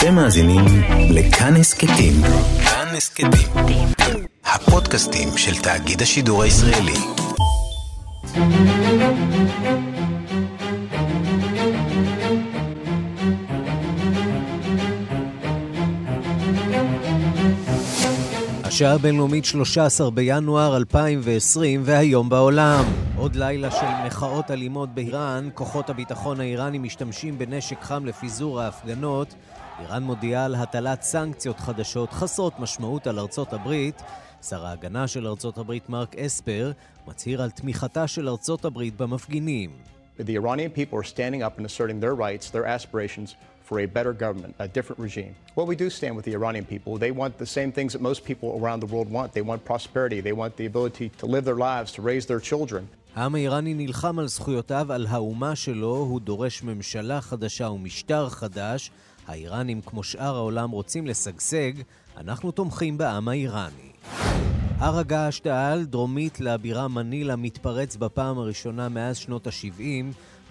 אתם מאזינים לכאן הסכתים. כאן הסכתים. הפודקאסטים של תאגיד השידור הישראלי. השעה הבינלאומית 13 בינואר 2020 והיום בעולם. עוד לילה של מחאות אלימות באיראן, כוחות הביטחון האיראנים משתמשים בנשק חם לפיזור ההפגנות. איראן מודיעה על הטלת סנקציות חדשות חסרות משמעות על ארצות הברית. שר ההגנה של ארצות הברית מרק אספר מצהיר על תמיכתה של ארצות הברית במפגינים. The Iranian people are standing up and asserting their rights, their aspirations for a better government, a different regime. Well, we do stand with the Iranian people. They want the same things that most people around the world want. They want prosperity. They want the ability to live their lives, to raise their children. העם האיראני נלחם על זכויותיו, על האומה שלו, הוא דורש ממשלה חדשה ומשטר חדש. האיראנים, כמו שאר העולם, רוצים לשגשג, אנחנו תומכים בעם האיראני. הר הגעש תעל, דרומית לבירה מנילה, מתפרץ בפעם הראשונה מאז שנות ה-70.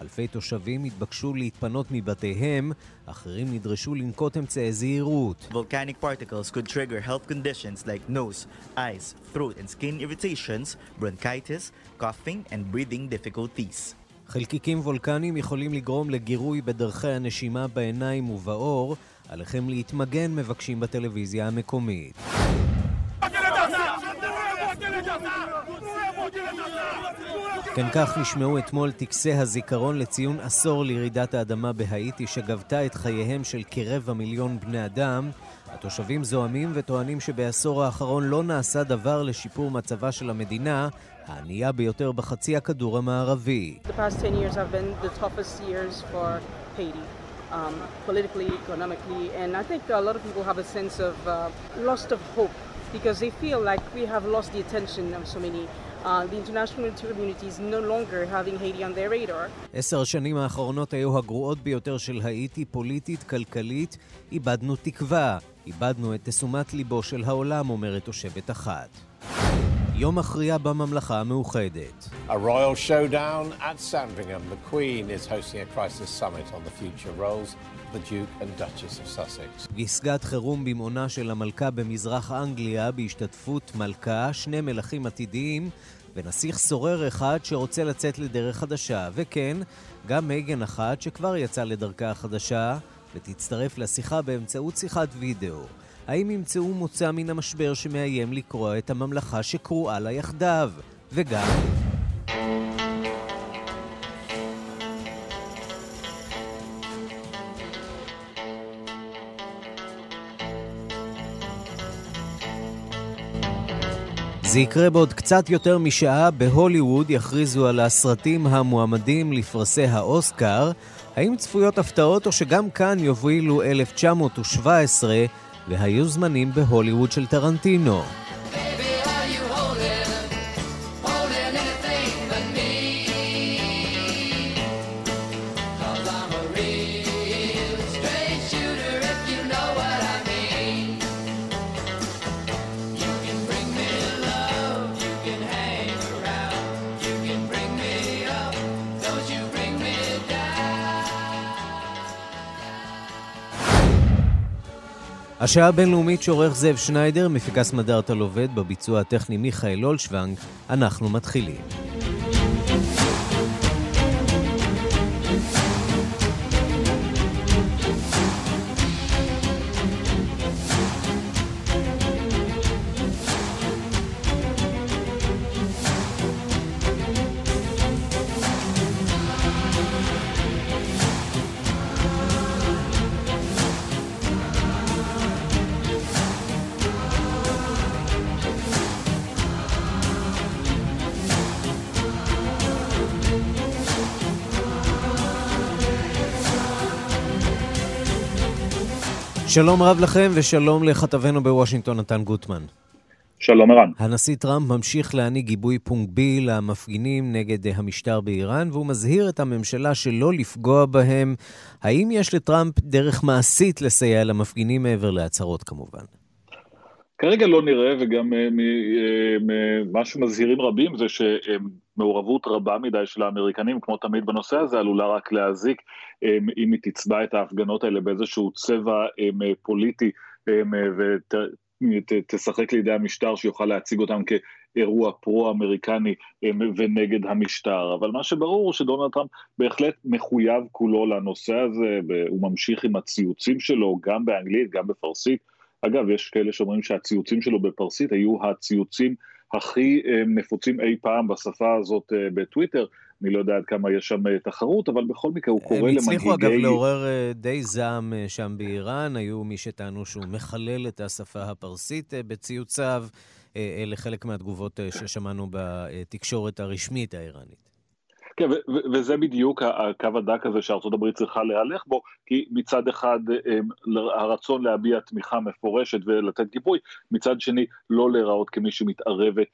אלפי תושבים התבקשו להתפנות מבתיהם, אחרים נדרשו לנקוט אמצעי זהירות. Volcanic particles could trigger health conditions like nose, eyes, throat and skin irritations, bronchitis, coughing and breathing difficulties. חלקיקים וולקניים יכולים לגרום לגירוי בדרכי הנשימה בעיניים ובעור. עליכם להתמגן, מבקשים בטלוויזיה המקומית. כן כך נשמעו אתמול טקסי הזיכרון לציון עשור לירידת האדמה בהאיטי שגבתה את חייהם של כרבע מיליון בני אדם. התושבים זועמים וטוענים שבעשור האחרון לא נעשה דבר לשיפור מצבה של המדינה, הענייה ביותר בחצי הכדור המערבי. Um, uh, because they feel like we have lost the attention of so many Uh, the international community is no longer having Haiti on their radar. עשר השנים האחרונות היו הגרועות ביותר של האיטי, פוליטית, כלכלית. איבדנו תקווה, איבדנו את תשומת ליבו של העולם, אומרת תושבת אחת. יום מכריע בממלכה המאוחדת. A royal showdown at Sandringham. The Queen is hosting a crisis summit on the future roles. The Duke and Duchess of Sussex. פסגת חירום במעונה של המלכה במזרח אנגליה בהשתתפות מלכה, שני מלכים עתידיים ונסיך סורר אחד שרוצה לצאת לדרך חדשה. וכן, גם מייגן אחת שכבר יצאה לדרכה החדשה ותצטרף לשיחה באמצעות שיחת וידאו. האם ימצאו מוצא מן המשבר שמאיים לקרוע את הממלכה שקרועה לה יחדיו? וגם... זה יקרה בעוד קצת יותר משעה, בהוליווד יכריזו על הסרטים המועמדים לפרסי האוסקר. האם צפויות הפתעות או שגם כאן יובילו 1917 והיו זמנים בהוליווד של טרנטינו? השעה הבינלאומית שעורך זאב שניידר, מפיקס מדארטל עובד, בביצוע הטכני מיכאל אולשוונג, אנחנו מתחילים. שלום רב לכם ושלום לכתבנו בוושינגטון, נתן גוטמן. שלום ערן. הנשיא טראמפ ממשיך להעניק גיבוי פומבי למפגינים נגד המשטר באיראן, והוא מזהיר את הממשלה שלא לפגוע בהם. האם יש לטראמפ דרך מעשית לסייע למפגינים מעבר להצהרות כמובן? כרגע לא נראה, וגם מה שמזהירים רבים זה שמעורבות רבה מדי של האמריקנים, כמו תמיד בנושא הזה, עלולה רק להזיק אם היא תצבע את ההפגנות האלה באיזשהו צבע פוליטי ותשחק לידי המשטר שיוכל להציג אותם כאירוע פרו-אמריקני ונגד המשטר. אבל מה שברור הוא שדונלד טראמפ בהחלט מחויב כולו לנושא הזה, הוא ממשיך עם הציוצים שלו, גם באנגלית, גם בפרסית. אגב, יש כאלה שאומרים שהציוצים שלו בפרסית היו הציוצים הכי נפוצים אי פעם בשפה הזאת בטוויטר. אני לא יודע עד כמה יש שם תחרות, אבל בכל מקרה הוא קורא למנהיגי... הם הצליחו אגב לעורר די זעם שם באיראן, היו מי שטענו שהוא מחלל את השפה הפרסית בציוציו. אלה חלק מהתגובות ששמענו בתקשורת הרשמית האיראנית. כן, וזה בדיוק הקו הדק הזה הברית צריכה להלך בו, כי מצד אחד הרצון להביע תמיכה מפורשת ולתת גיבוי, מצד שני לא להיראות כמי שמתערבת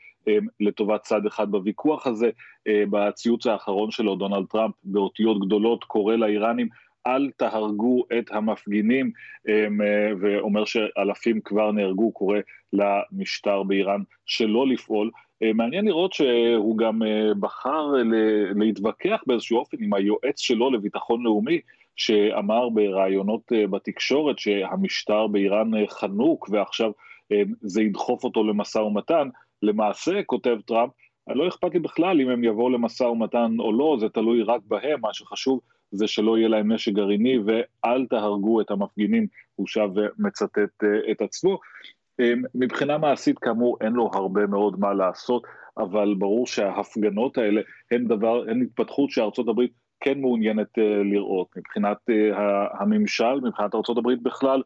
לטובת צד אחד בוויכוח הזה. בציוץ האחרון שלו, דונלד טראמפ, באותיות גדולות, קורא לאיראנים, אל תהרגו את המפגינים, ואומר שאלפים כבר נהרגו, קורא למשטר באיראן שלא לפעול. מעניין לראות שהוא גם בחר להתווכח באיזשהו אופן עם היועץ שלו לביטחון לאומי, שאמר בראיונות בתקשורת שהמשטר באיראן חנוק ועכשיו זה ידחוף אותו למשא ומתן. למעשה, כותב טראמפ, לא אכפת לי בכלל אם הם יבואו למשא ומתן או לא, זה תלוי רק בהם, מה שחשוב זה שלא יהיה להם נשק גרעיני ואל תהרגו את המפגינים, הוא שב ומצטט את עצמו. מבחינה מעשית כאמור אין לו הרבה מאוד מה לעשות, אבל ברור שההפגנות האלה הן דבר, הן התפתחות שארצות הברית כן מעוניינת לראות. מבחינת הממשל, מבחינת ארצות הברית בכלל,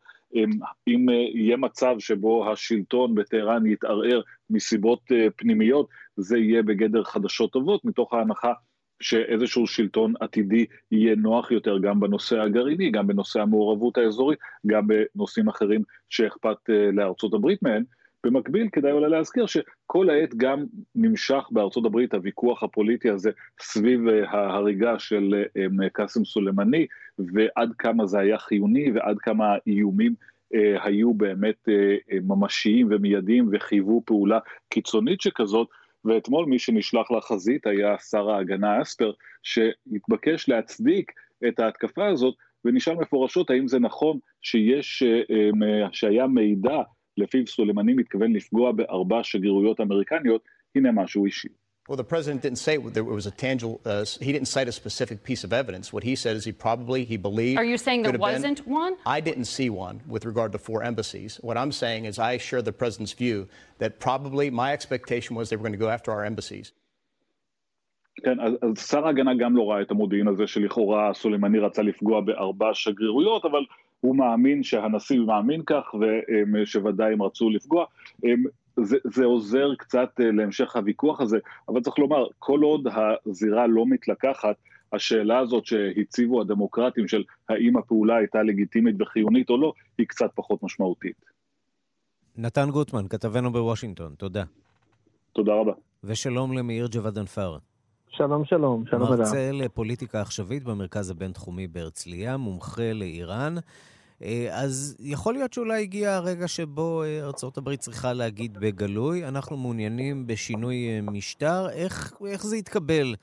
אם יהיה מצב שבו השלטון בטהרן יתערער מסיבות פנימיות, זה יהיה בגדר חדשות טובות, מתוך ההנחה שאיזשהו שלטון עתידי יהיה נוח יותר גם בנושא הגרעיני, גם בנושא המעורבות האזורית, גם בנושאים אחרים שאכפת לארצות הברית מהן. במקביל כדאי אולי להזכיר שכל העת גם נמשך בארצות הברית הוויכוח הפוליטי הזה סביב ההריגה של קאסם סולימני ועד כמה זה היה חיוני ועד כמה האיומים היו באמת ממשיים ומיידיים וחייבו פעולה קיצונית שכזאת ואתמול מי שנשלח לחזית היה שר ההגנה אספר, שהתבקש להצדיק את ההתקפה הזאת, ונשאל מפורשות האם זה נכון שיש, שהיה מידע לפיו סולימני מתכוון לפגוע בארבע שגרירויות אמריקניות, הנה משהו אישי. Well, the president didn't say there was a tangible, uh, he didn't cite a specific piece of evidence. What he said is he probably, he believed. Are you saying there wasn't been, one? I didn't see one with regard to four embassies. What I'm saying is I share the president's view that probably my expectation was they were going to go after our embassies. כן, אז, אז שר ההגנה גם לא ראה את המודיעין הזה שלכאורה סולימני רצה לפגוע בארבע שגרירויות, אבל הוא מאמין שהנשיא מאמין כך ושוודאי הם רצו לפגוע. זה, זה עוזר קצת להמשך הוויכוח הזה, אבל צריך לומר, כל עוד הזירה לא מתלקחת, השאלה הזאת שהציבו הדמוקרטים של האם הפעולה הייתה לגיטימית וחיונית או לא, היא קצת פחות משמעותית. נתן גוטמן, כתבנו בוושינגטון, תודה. תודה רבה. ושלום למאיר ג'וואד אנפאר. שלום, שלום, שלום אדם. מרצה לפוליטיקה עכשווית במרכז הבינתחומי בהרצליה, מומחה לאיראן. אז יכול להיות שאולי הגיע הרגע שבו ארה"ב צריכה להגיד בגלוי, אנחנו מעוניינים בשינוי משטר, איך, איך זה יתקבל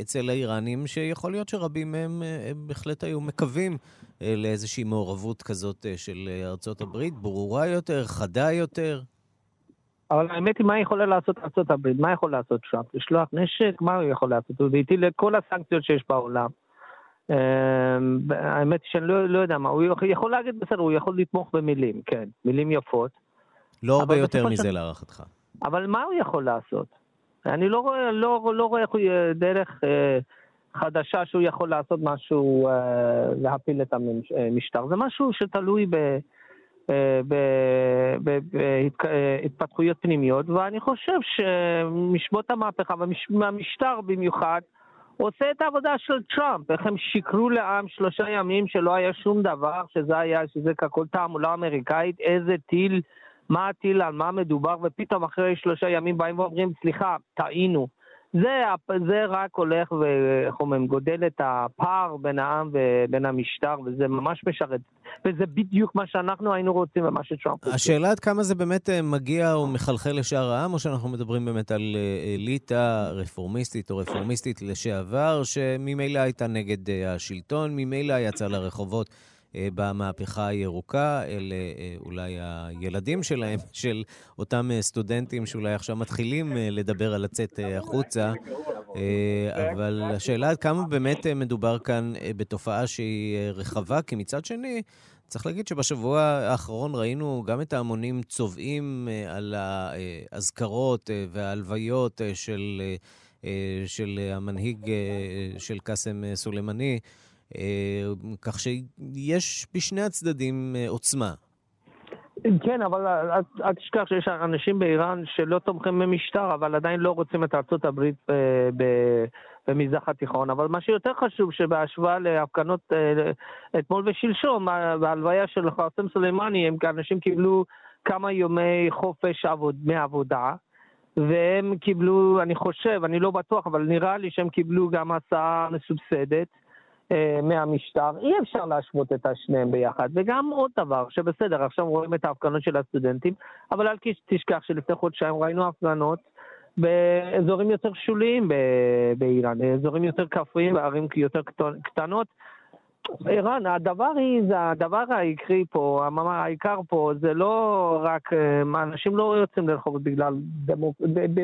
אצל האיראנים, שיכול להיות שרבים מהם בהחלט היו מקווים לאיזושהי מעורבות כזאת של ארה"ב, ברורה יותר, חדה יותר? אבל האמת היא, מה יכולה לעשות ארה"ב? מה יכול לעשות טראמפ? לשלוח נשק? מה הוא יכול לעשות? הוא הטיל את כל הסנקציות שיש בעולם. האמת היא שאני לא, לא יודע מה, הוא יכול להגיד בסדר, הוא יכול לתמוך במילים, כן, מילים יפות. לא הרבה יותר מזה ש... להערכתך. אבל מה הוא יכול לעשות? אני לא רואה, לא, לא רואה איך הוא דרך אה, חדשה שהוא יכול לעשות משהו, אה, להפיל את המשטר. זה משהו שתלוי ב... בהתפתחויות פנימיות, ואני חושב שמשמעות המהפכה, והמשטר במיוחד, עושה את העבודה של טראמפ, איך הם שיקרו לעם שלושה ימים שלא היה שום דבר, שזה היה, שזה ככל תעמולה אמריקאית, איזה טיל, מה הטיל, על מה מדובר, ופתאום אחרי שלושה ימים באים ואומרים, סליחה, טעינו. זה, זה רק הולך ואיך אומרים, גודל את הפער בין העם ובין המשטר, וזה ממש משרת. וזה בדיוק מה שאנחנו היינו רוצים ומה שטראמפ רוצה. השאלה עד כמה זה באמת אה, מגיע או מחלחל לשאר העם, או שאנחנו מדברים באמת על אה, אליטה רפורמיסטית או רפורמיסטית לשעבר, שממילא הייתה נגד אה, השלטון, ממילא יצאה לרחובות. במהפכה הירוקה, אלה אולי הילדים שלהם, של אותם סטודנטים שאולי עכשיו מתחילים לדבר על לצאת החוצה. אבל השאלה עד כמה באמת מדובר כאן בתופעה שהיא רחבה, כי מצד שני, צריך להגיד שבשבוע האחרון ראינו גם את ההמונים צובעים על האזכרות וההלוויות של, של המנהיג של קאסם סולימני. אה, כך שיש בשני הצדדים אה, עוצמה. כן, אבל אל תשכח שיש אנשים באיראן שלא תומכים במשטר, אבל עדיין לא רוצים את ארצות הברית אה, במזרח התיכון. אבל מה שיותר חשוב, שבהשוואה להפגנות אתמול ושלשום, בהלוויה של חרסם סולימני, הם אנשים קיבלו כמה ימי חופש עבוד, מעבודה. והם קיבלו, אני חושב, אני לא בטוח, אבל נראה לי שהם קיבלו גם הסעה מסובסדת. אה, מהמשטר, אי אפשר להשוות את השניהם ביחד. וגם עוד דבר, שבסדר, עכשיו רואים את ההפגנות של הסטודנטים, אבל אל תשכח שלפני חודשיים ראינו הפגנות באזורים יותר שוליים באיראן, אזורים יותר כפריים וערים יותר קטנות. ערן, הדבר היא, זה הדבר העיקרי פה, העיקר פה, זה לא רק, אה, אנשים לא יוצאים לרחוב בגלל,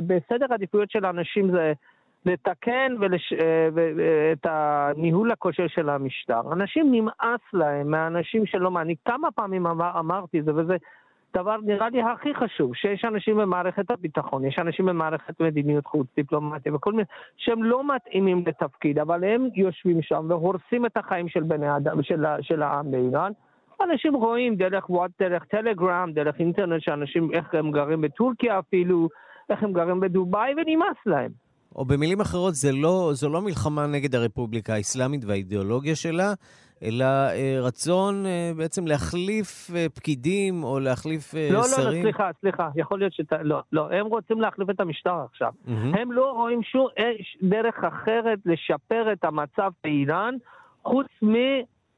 בסדר עדיפויות של אנשים זה לתקן ולש... אה, את הניהול הכושר של המשטר. אנשים נמאס להם מהאנשים שלא מעניק. כמה פעמים אמר, אמרתי זה, וזה דבר נראה לי הכי חשוב, שיש אנשים במערכת הביטחון, יש אנשים במערכת מדיניות חוץ, דיפלומטיה וכל מיני, שהם לא מתאימים לתפקיד, אבל הם יושבים שם והורסים את החיים של בני אדם, של, של העם באיראן. אנשים רואים דרך וואט, דרך טלגרם, דרך אינטרנט, שאנשים, איך הם גרים בטורקיה אפילו, איך הם גרים בדובאי, ונמאס להם. או במילים אחרות, זה לא, זו לא מלחמה נגד הרפובליקה האסלאמית והאידיאולוגיה שלה, אלא אה, רצון אה, בעצם להחליף אה, פקידים או להחליף אה, לא, שרים. לא, לא, סליחה, סליחה, יכול להיות שאתה... לא, לא, הם רוצים להחליף את המשטר עכשיו. Mm-hmm. הם לא רואים שום אה, דרך אחרת לשפר את המצב באיראן, חוץ מ...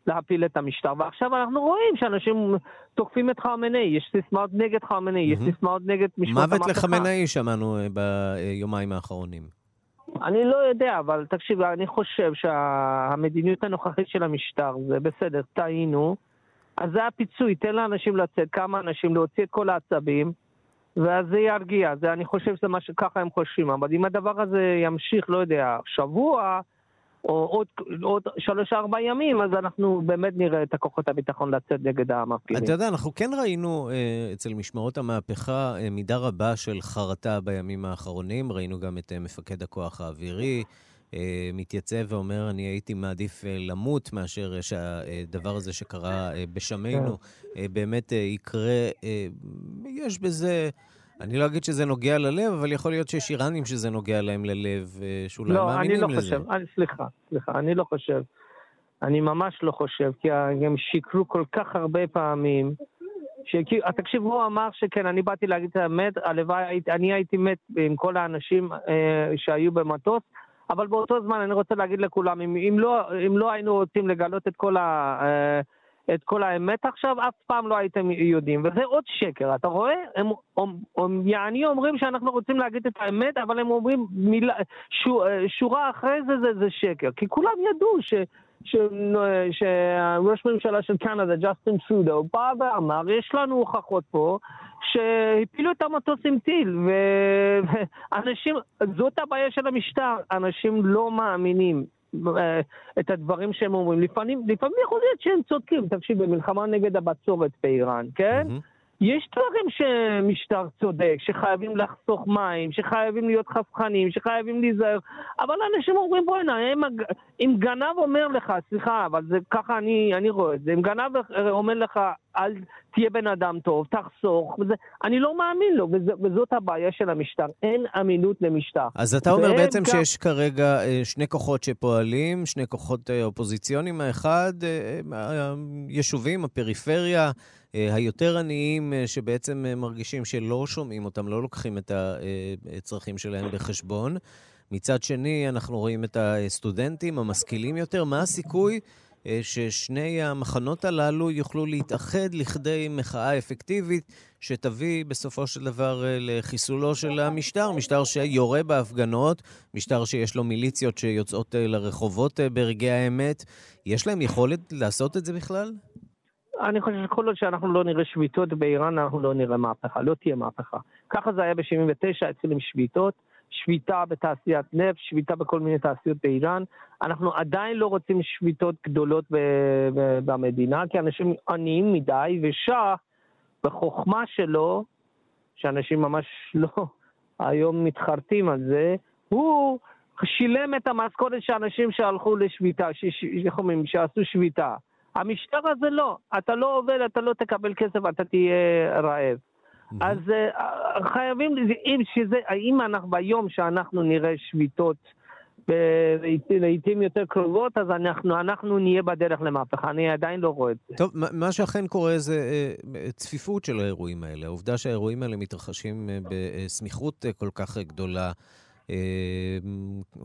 להפיל את המשטר. ועכשיו אנחנו רואים שאנשים תוקפים את חמינאי, יש סיסמאות נגד חמינאי, mm-hmm. יש סיסמאות נגד משמעות המהפכה. מוות לחמינאי שמענו אה, ביומיים האחרונים. אני לא יודע, אבל תקשיב, אני חושב שהמדיניות הנוכחית של המשטר זה בסדר, טעינו, אז זה הפיצוי, תן לאנשים לצאת, כמה אנשים להוציא את כל העצבים, ואז זה ירגיע. זה, אני חושב שזה מה שככה הם חושבים, אבל אם הדבר הזה ימשיך, לא יודע, שבוע, או עוד, עוד שלוש-ארבע ימים, אז אנחנו באמת נראה את הכוחות הביטחון לצאת נגד המפגינים. אתה יודע, אנחנו כן ראינו אה, אצל משמרות המהפכה אה, מידה רבה של חרטה בימים האחרונים. ראינו גם את אה, מפקד הכוח האווירי. מתייצב ואומר, אני הייתי מעדיף למות מאשר שהדבר הזה שקרה בשמנו כן. באמת יקרה. יש בזה... אני לא אגיד שזה נוגע ללב, אבל יכול להיות שיש איראנים שזה נוגע להם ללב, אה, שאולי לא, מאמינים לזה. לא, אני לא לזה. חושב, אני, סליחה, סליחה, אני לא חושב. אני ממש לא חושב, כי הם שיקרו כל כך הרבה פעמים. שכי, תקשיב, הוא אמר שכן, אני באתי להגיד את האמת, הלוואי, אני הייתי מת עם כל האנשים אה, שהיו במטוס, אבל באותו זמן אני רוצה להגיד לכולם, אם, אם, לא, אם לא היינו רוצים לגלות את כל ה... אה, את כל האמת עכשיו, אף פעם לא הייתם יודעים. וזה עוד שקר, אתה רואה? הם, הם, הם יעני אומרים שאנחנו רוצים להגיד את האמת, אבל הם אומרים מילה, שור, שורה אחרי זה, זה זה שקר. כי כולם ידעו ש... שראש ממשלה של קנדה, ג'סטין טרודו, בא ואמר, יש לנו הוכחות פה שהפילו את המטוס עם טיל, ואנשים, זאת הבעיה של המשטר, אנשים לא מאמינים. אה, את הדברים שהם אומרים. לפעמים, לפעמים יכול להיות שהם צודקים. תקשיב, במלחמה נגד הבצורת באיראן, כן? Mm-hmm. יש דברים שמשטר צודק, שחייבים לחסוך מים, שחייבים להיות חסכנים, שחייבים להיזהר, אבל אנשים אומרים בוא'נה, אם גנב אומר לך, סליחה, אבל זה ככה אני, אני רואה את זה, אם גנב אומר לך, אל תהיה בן אדם טוב, תחסוך, וזה, אני לא מאמין לו, וזה, וזאת הבעיה של המשטר, אין אמינות למשטר. אז אתה אומר בעצם גם... שיש כרגע אה, שני כוחות שפועלים, שני כוחות אה, אופוזיציוניים, האחד, אה, היישובים, הפריפריה, היותר עניים, שבעצם מרגישים שלא שומעים אותם, לא לוקחים את הצרכים שלהם בחשבון. מצד שני, אנחנו רואים את הסטודנטים המשכילים יותר. מה הסיכוי ששני המחנות הללו יוכלו להתאחד לכדי מחאה אפקטיבית שתביא בסופו של דבר אה, לחיסולו של המשטר, משטר שיורה בהפגנות, משטר שיש לו מיליציות שיוצאות אה, לרחובות ברגעי האמת. יש להם יכולת לעשות את זה בכלל? אני חושב שכל עוד שאנחנו לא נראה שביתות באיראן, אנחנו לא נראה מהפכה, לא תהיה מהפכה. ככה זה היה ב-79, התחיל עם שביתות. שביתה בתעשיית נפט, שביתה בכל מיני תעשיות באיראן. אנחנו עדיין לא רוצים שביתות גדולות במדינה, כי אנשים עניים מדי, ושאה, בחוכמה שלו, שאנשים ממש לא היום מתחרטים על זה, הוא שילם את המשכורת של אנשים שהלכו לשביתה, איך אומרים, שעשו שביתה. המשטר הזה לא, אתה לא עובד, אתה לא תקבל כסף, אתה תהיה רעב. אז uh, חייבים, אם, שזה, אם אנחנו ביום שאנחנו נראה שביתות לעיתים יותר קרובות, אז אנחנו, אנחנו נהיה בדרך למהפכה, אני עדיין לא רואה את זה. טוב, מה שאכן קורה זה uh, צפיפות של האירועים האלה. העובדה שהאירועים האלה מתרחשים בסמיכות כל כך גדולה. אה,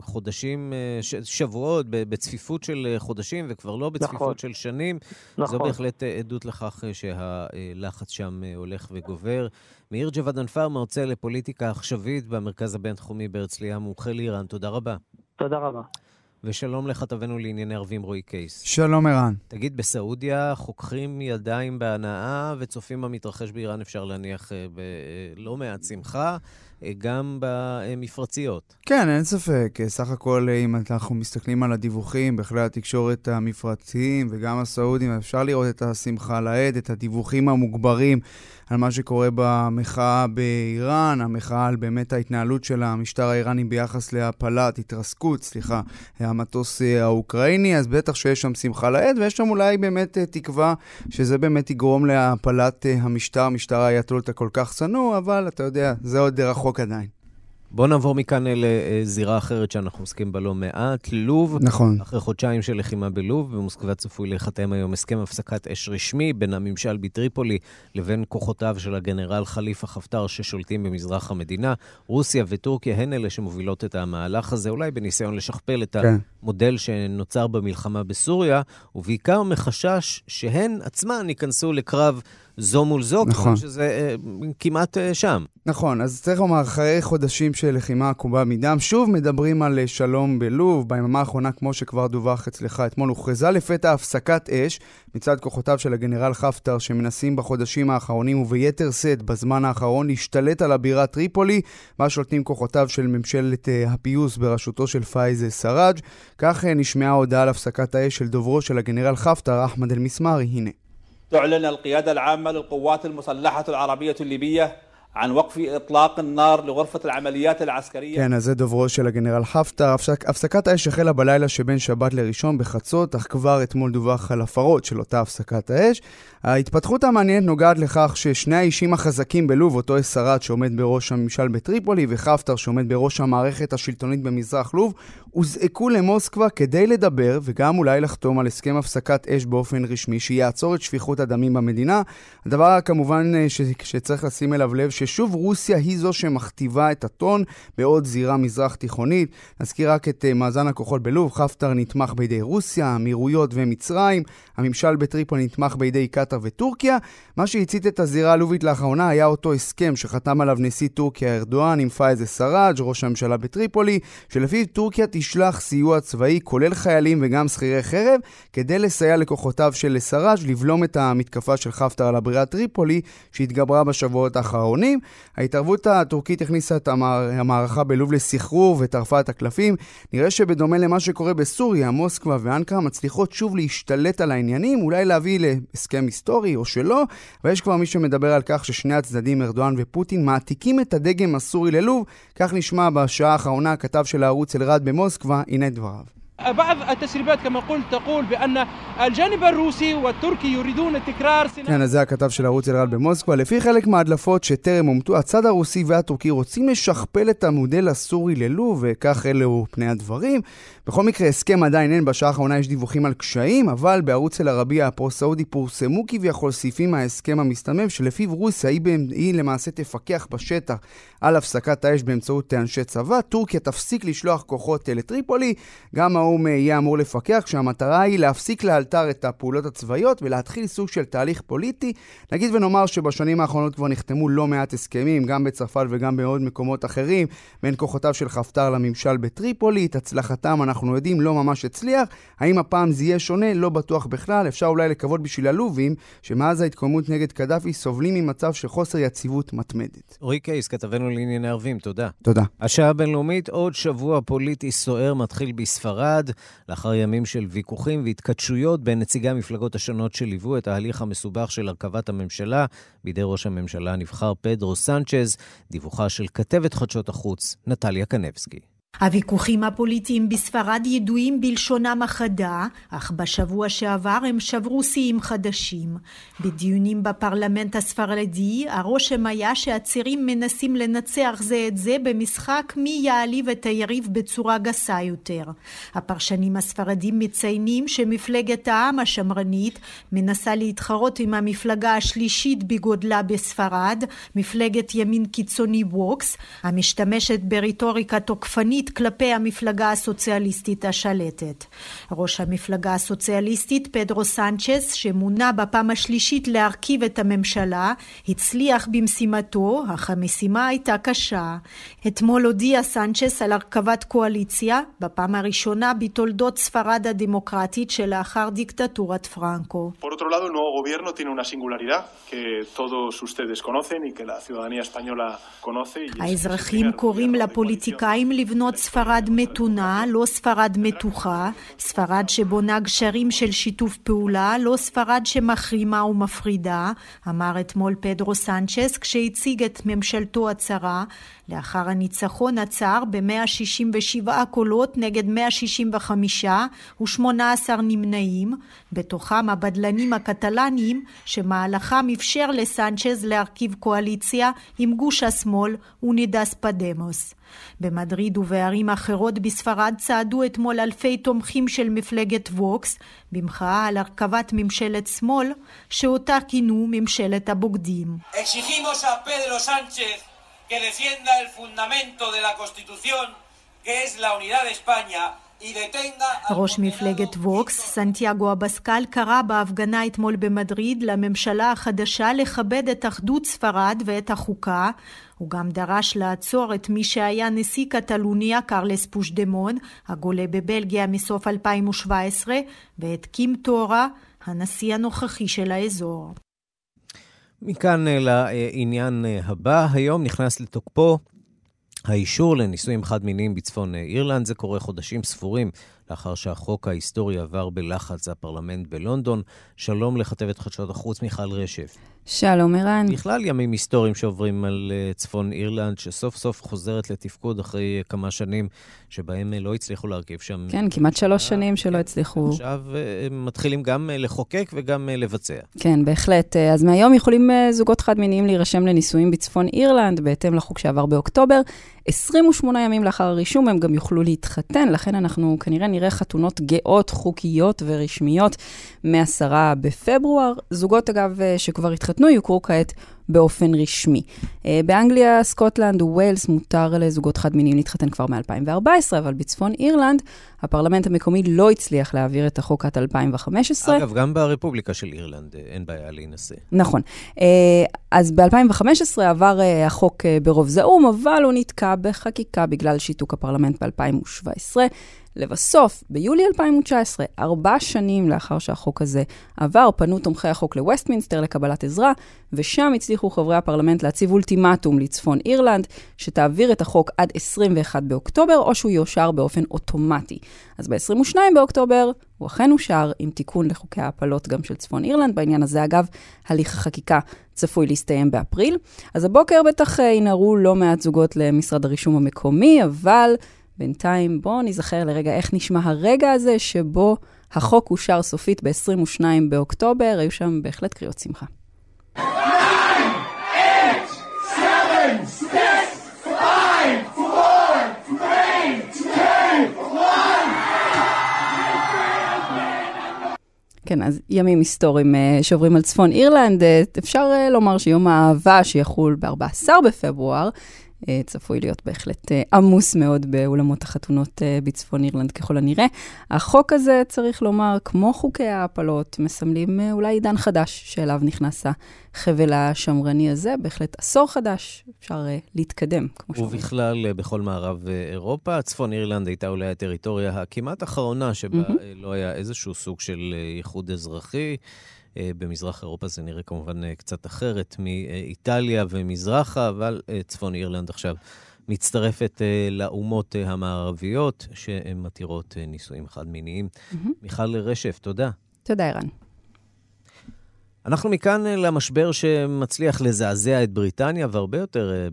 חודשים, אה, שבועות, בצפיפות של אה, חודשים וכבר לא בצפיפות נכון. של שנים. נכון. זו בהחלט עדות לכך שהלחץ שם הולך וגובר. מאיר ג'וודנפר, מרצה לפוליטיקה עכשווית במרכז הבינתחומי בהרצליה, מומחה לאיראן, תודה רבה. תודה רבה. ושלום לכתבנו לענייני ערבים רועי קייס. שלום ערן. תגיד, בסעודיה חוקרים ידיים בהנאה וצופים במתרחש באיראן, אפשר להניח, בלא מעט שמחה. אה, גם במפרציות. כן, אין ספק. אה, סך הכל, אה, אם אנחנו מסתכלים על הדיווחים בכלי התקשורת המפרציים וגם הסעודים, אפשר לראות את השמחה לאיד, את הדיווחים המוגברים על מה שקורה במחאה באיראן, המחאה על באמת ההתנהלות של המשטר האיראני ביחס להפלת, התרסקות, סליחה, המטוס האוקראיני, אז בטח שיש שם שמחה לאיד, ויש שם אולי באמת תקווה שזה באמת יגרום להפלת המשטר, משטר האייתולות הכל כך שנוא, אבל אתה יודע, זה עוד רחוק עדיין. בואו נעבור מכאן לזירה אחרת שאנחנו עוסקים בה לא מעט, לוב. נכון. אחרי חודשיים של לחימה בלוב, במוסקבה צפוי להיחתם היום הסכם הפסקת אש רשמי בין הממשל בטריפולי לבין כוחותיו של הגנרל חליפה חפטר ששולטים במזרח המדינה. רוסיה וטורקיה הן אלה שמובילות את המהלך הזה, אולי בניסיון לשכפל את כן. המודל שנוצר במלחמה בסוריה, ובעיקר מחשש שהן עצמן ייכנסו לקרב זו מול זו, נכון. שזה אה, כמעט אה, שם. נכון, אז צריך לומר, אחרי חודשים של לחימה עקובה מדם, שוב מדברים על אה, שלום בלוב. ביממה האחרונה, כמו שכבר דווח אצלך אתמול, הוכרזה לפתע הפסקת אש מצד כוחותיו של הגנרל חפטר, שמנסים בחודשים האחרונים וביתר שאת בזמן האחרון להשתלט על הבירה טריפולי, בה שולטים כוחותיו של ממשלת הפיוס בראשותו של פייזה סראג'. כך נשמעה הודעה על הפסקת האש של דוברו של הגנרל חפטר, אחמד אל-מסמארי. הנה. تعلن القيادة العامة للقوات المسلحة العربية الليبية عن وقف إطلاق النار لغرفة العمليات العسكرية. כן, אז זה דוברו של הגנרל חפטר. הפסק, הפסקת האש החלה בלילה שבין שבת לראשון בחצות, אך כבר אתמול דווח על הפרות של אותה הפסקת האש. ההתפתחות המעניינת נוגעת לכך ששני האישים החזקים בלוב, אותו אסרת שעומד בראש הממשל בטריפולי וחפטר שעומד בראש המערכת השלטונית במזרח לוב, הוזעקו למוסקבה כדי לדבר וגם אולי לחתום על הסכם הפסקת אש באופן רשמי שיעצור את שפיכות הדמים במדינה. הדבר כמובן אה, ש... שצריך לשים אליו לב, ששוב רוסיה היא זו שמכתיבה את הטון בעוד זירה מזרח תיכונית. נזכיר רק את אה, מאזן הכוחות בלוב, חפטר נתמך בידי רוסיה, האמירויות ומצרים, הממשל בטריפולי נתמך בידי קטאר וטורקיה. מה שהצית את הזירה הלובית לאחרונה היה אותו הסכם שחתם עליו נשיא טורקיה ארדואן עם פאיז סראג', ראש הממשלה בטריפולי, שלפיו טורקיה תשלח סיוע צבאי, כולל חיילים וגם שכירי חרב, כדי לסייע לכוחותיו של סראג' לבלום את המתקפה של חפטר על הבירה טריפולי, שהתגברה בשבועות האחרונים. ההתערבות הטורקית הכניסה את המערכה בלוב לסחרור וטרפה את הקלפים. נראה שבדומה למה שקורה בסוריה, מוסקבה ואנקרה מצליחות שוב להשתלט על העניינים, אולי להביא להסכם היסטורי או שלא, ויש כבר מי שמדבר על כך ששני הצדדים, ארדואן ופוטין, מעתיקים את הדגם הסורי ללוב. כך נשמע בשעה האחרונה הכתב של הערוץ אלרד במוסקבה, הנה דבריו. بعض التسريبات كما قلت تقول بأن الجانب الروسي والتركي يريدون تكرار כן, אז זה הכתב של ערוץ אלרל במוסקבה. לפי חלק מההדלפות שטרם אומתו, הצד הרוסי והטורקי רוצים לשכפל את המודל הסורי ללוב, וכך אלו פני הדברים. בכל מקרה, הסכם עדיין אין, בשעה האחרונה יש דיווחים על קשיים, אבל בערוץ אל-ערבייה הפרו-סעודי פורסמו כביכול סעיפים מההסכם המסתמם, שלפיו רוסיה היא, היא למעשה תפקח בשטח על הפסקת האש באמצעות אנשי צבא. טורקיה תפסיק לשלוח כוחות לטריפולי, גם האו"ם יהיה אמור לפקח, כשהמטרה היא להפסיק לאלתר את הפעולות הצבאיות ולהתחיל סוג של תהליך פוליטי. נגיד ונאמר שבשנים האחרונות כבר נחתמו לא מעט הסכמים, גם בצרפת וגם בעוד מקומות אחרים, בין כוחותיו של חפטר לממשל בטריפולי. את הצלחתם אנחנו יודעים לא ממש הצליח. האם הפעם זה יהיה שונה? לא בטוח בכלל. אפשר אולי לקוות בשביל הלובים, שמאז ההתקוממות נגד קדאפי סובלים ממצב של חוסר יציבות מתמדת. אורי קייס, כתבנו לענייני ערבים, תודה. תודה. השעה הבינלאומית, עוד שבוע פוליטי סוער מתחיל בספרד, לאחר ימים של ויכוחים והתכתשויות בין נציגי המפלגות השונות שליוו את ההליך המסובך של הרכבת הממשלה בידי ראש הממשלה הנבחר פדרו סנצ'ז, דיווחה של כתבת חדשות החוץ, נטליה קנבסקי. הוויכוחים הפוליטיים בספרד ידועים בלשונם החדה, אך בשבוע שעבר הם שברו שיאים חדשים. בדיונים בפרלמנט הספרדי, הרושם היה שהצירים מנסים לנצח זה את זה במשחק מי יעליב את היריב בצורה גסה יותר. הפרשנים הספרדים מציינים שמפלגת העם השמרנית מנסה להתחרות עם המפלגה השלישית בגודלה בספרד, מפלגת ימין קיצוני ווקס, המשתמשת ברטוריקה תוקפנית כלפי המפלגה הסוציאליסטית השלטת. ראש המפלגה הסוציאליסטית פדרו סנצ'ס, שמונה בפעם השלישית להרכיב את הממשלה, הצליח במשימתו, אך המשימה הייתה קשה. אתמול הודיע סנצ'ס על הרכבת קואליציה, בפעם הראשונה בתולדות ספרד הדמוקרטית שלאחר דיקטטורת פרנקו. האזרחים קוראים לפוליטיקאים לבנות ספרד מתונה, לא ספרד מתוחה, ספרד שבונה גשרים של שיתוף פעולה, לא ספרד שמחרימה ומפרידה, אמר אתמול פדרו סנצ'ס כשהציג את ממשלתו הצרה, לאחר הניצחון הצר ב-167 קולות נגד 165 ו-18 נמנעים, בתוכם הבדלנים הקטלניים, שמהלכם אפשר לסנצ'ז להרכיב קואליציה עם גוש השמאל ונידס פדמוס. במדריד ובערים אחרות בספרד צעדו אתמול אלפי תומכים של מפלגת ווקס במחאה על הרכבת ממשלת שמאל שאותה כינו ממשלת הבוגדים. que defienda el fundamento de la Constitución, que es la unidad de España, ראש מפלגת ווקס, סנטיאגו אבסקל, קרא בהפגנה אתמול במדריד לממשלה החדשה לכבד את אחדות ספרד ואת החוקה. הוא גם דרש לעצור את מי שהיה נשיא קטלוניה, קרלס פושדמון, הגולה בבלגיה מסוף 2017, ואת קים טורה, הנשיא הנוכחי של האזור. מכאן לעניין הבא, היום נכנס לתוקפו האישור לנישואים חד-מיניים בצפון אירלנד. זה קורה חודשים ספורים לאחר שהחוק ההיסטורי עבר בלחץ הפרלמנט בלונדון. שלום לכתבת חדשות החוץ מיכל רשף. שלום, ערן. בכלל ימים היסטוריים שעוברים על uh, צפון אירלנד, שסוף סוף חוזרת לתפקוד אחרי uh, כמה שנים שבהם uh, לא הצליחו להרכיב שם. כן, כמעט שלוש שנים שלא הצליחו. עכשיו הם מתחילים גם לחוקק וגם לבצע. כן, בהחלט. אז מהיום יכולים זוגות חד-מיניים להירשם לנישואים בצפון אירלנד, בהתאם לחוק שעבר באוקטובר. 28 ימים לאחר הרישום הם גם יוכלו להתחתן, לכן אנחנו כנראה נראה חתונות גאות, חוקיות ורשמיות מ-10 בפברואר. זוגות, אגב, שכבר התחתנו, יוכרו כעת באופן רשמי. אה, באנגליה, סקוטלנד וווילס מותר לזוגות חד-מיניים להתחתן כבר מ-2014, אבל בצפון אירלנד, הפרלמנט המקומי לא הצליח להעביר את החוק עד 2015. אגב, גם ברפובליקה של אירלנד אה, אין בעיה להינשא. נכון. אה, אז ב-2015 עבר החוק ברוב זעום, אבל הוא נתקע בחקיקה בגלל שיתוק הפרלמנט ב-2017. לבסוף, ביולי 2019, ארבע שנים לאחר שהחוק הזה עבר, פנו תומכי החוק לווסטמינסטר לקבלת עזרה, ושם הצליחו חברי הפרלמנט להציב אולטימטום לצפון אירלנד, שתעביר את החוק עד 21 באוקטובר, או שהוא יאושר באופן אוטומטי. אז ב-22 באוקטובר הוא אכן אושר עם תיקון לחוקי ההפלות גם של צפון אירלנד. בעניין הזה, אגב, הליך החקיקה צפוי להסתיים באפריל. אז הבוקר בטח ינהרו לא מעט זוגות למשרד הרישום המקומי, אבל בינתיים בואו נזכר לרגע איך נשמע הרגע הזה שבו החוק אושר סופית ב-22 באוקטובר, היו שם בהחלט קריאות שמחה. כן, אז ימים היסטוריים אה, שעוברים על צפון אירלנד. אה, אפשר אה, לומר שיום האהבה שיחול ב-14 בפברואר, צפוי להיות בהחלט אה, עמוס מאוד באולמות החתונות אה, בצפון אירלנד ככל הנראה. החוק הזה, צריך לומר, כמו חוקי ההפלות, מסמלים אולי עידן חדש שאליו נכנס החבל השמרני הזה, בהחלט עשור חדש, אפשר להתקדם, כמו שאומרים. ובכלל, בכל מערב אירופה, צפון אירלנד הייתה אולי הטריטוריה הכמעט אחרונה שבה mm-hmm. לא היה איזשהו סוג של איחוד אזרחי. אה, במזרח אירופה זה נראה כמובן אה, קצת אחרת מאיטליה ומזרחה, אבל אה, צפון אירלנד עכשיו מצטרפת לאומות המערביות שמתירות נישואים חד-מיניים. Mm-hmm. מיכל רשף, תודה. תודה, ערן. אנחנו מכאן אה, למשבר שמצליח לזעזע את בריטניה, והרבה יותר אה,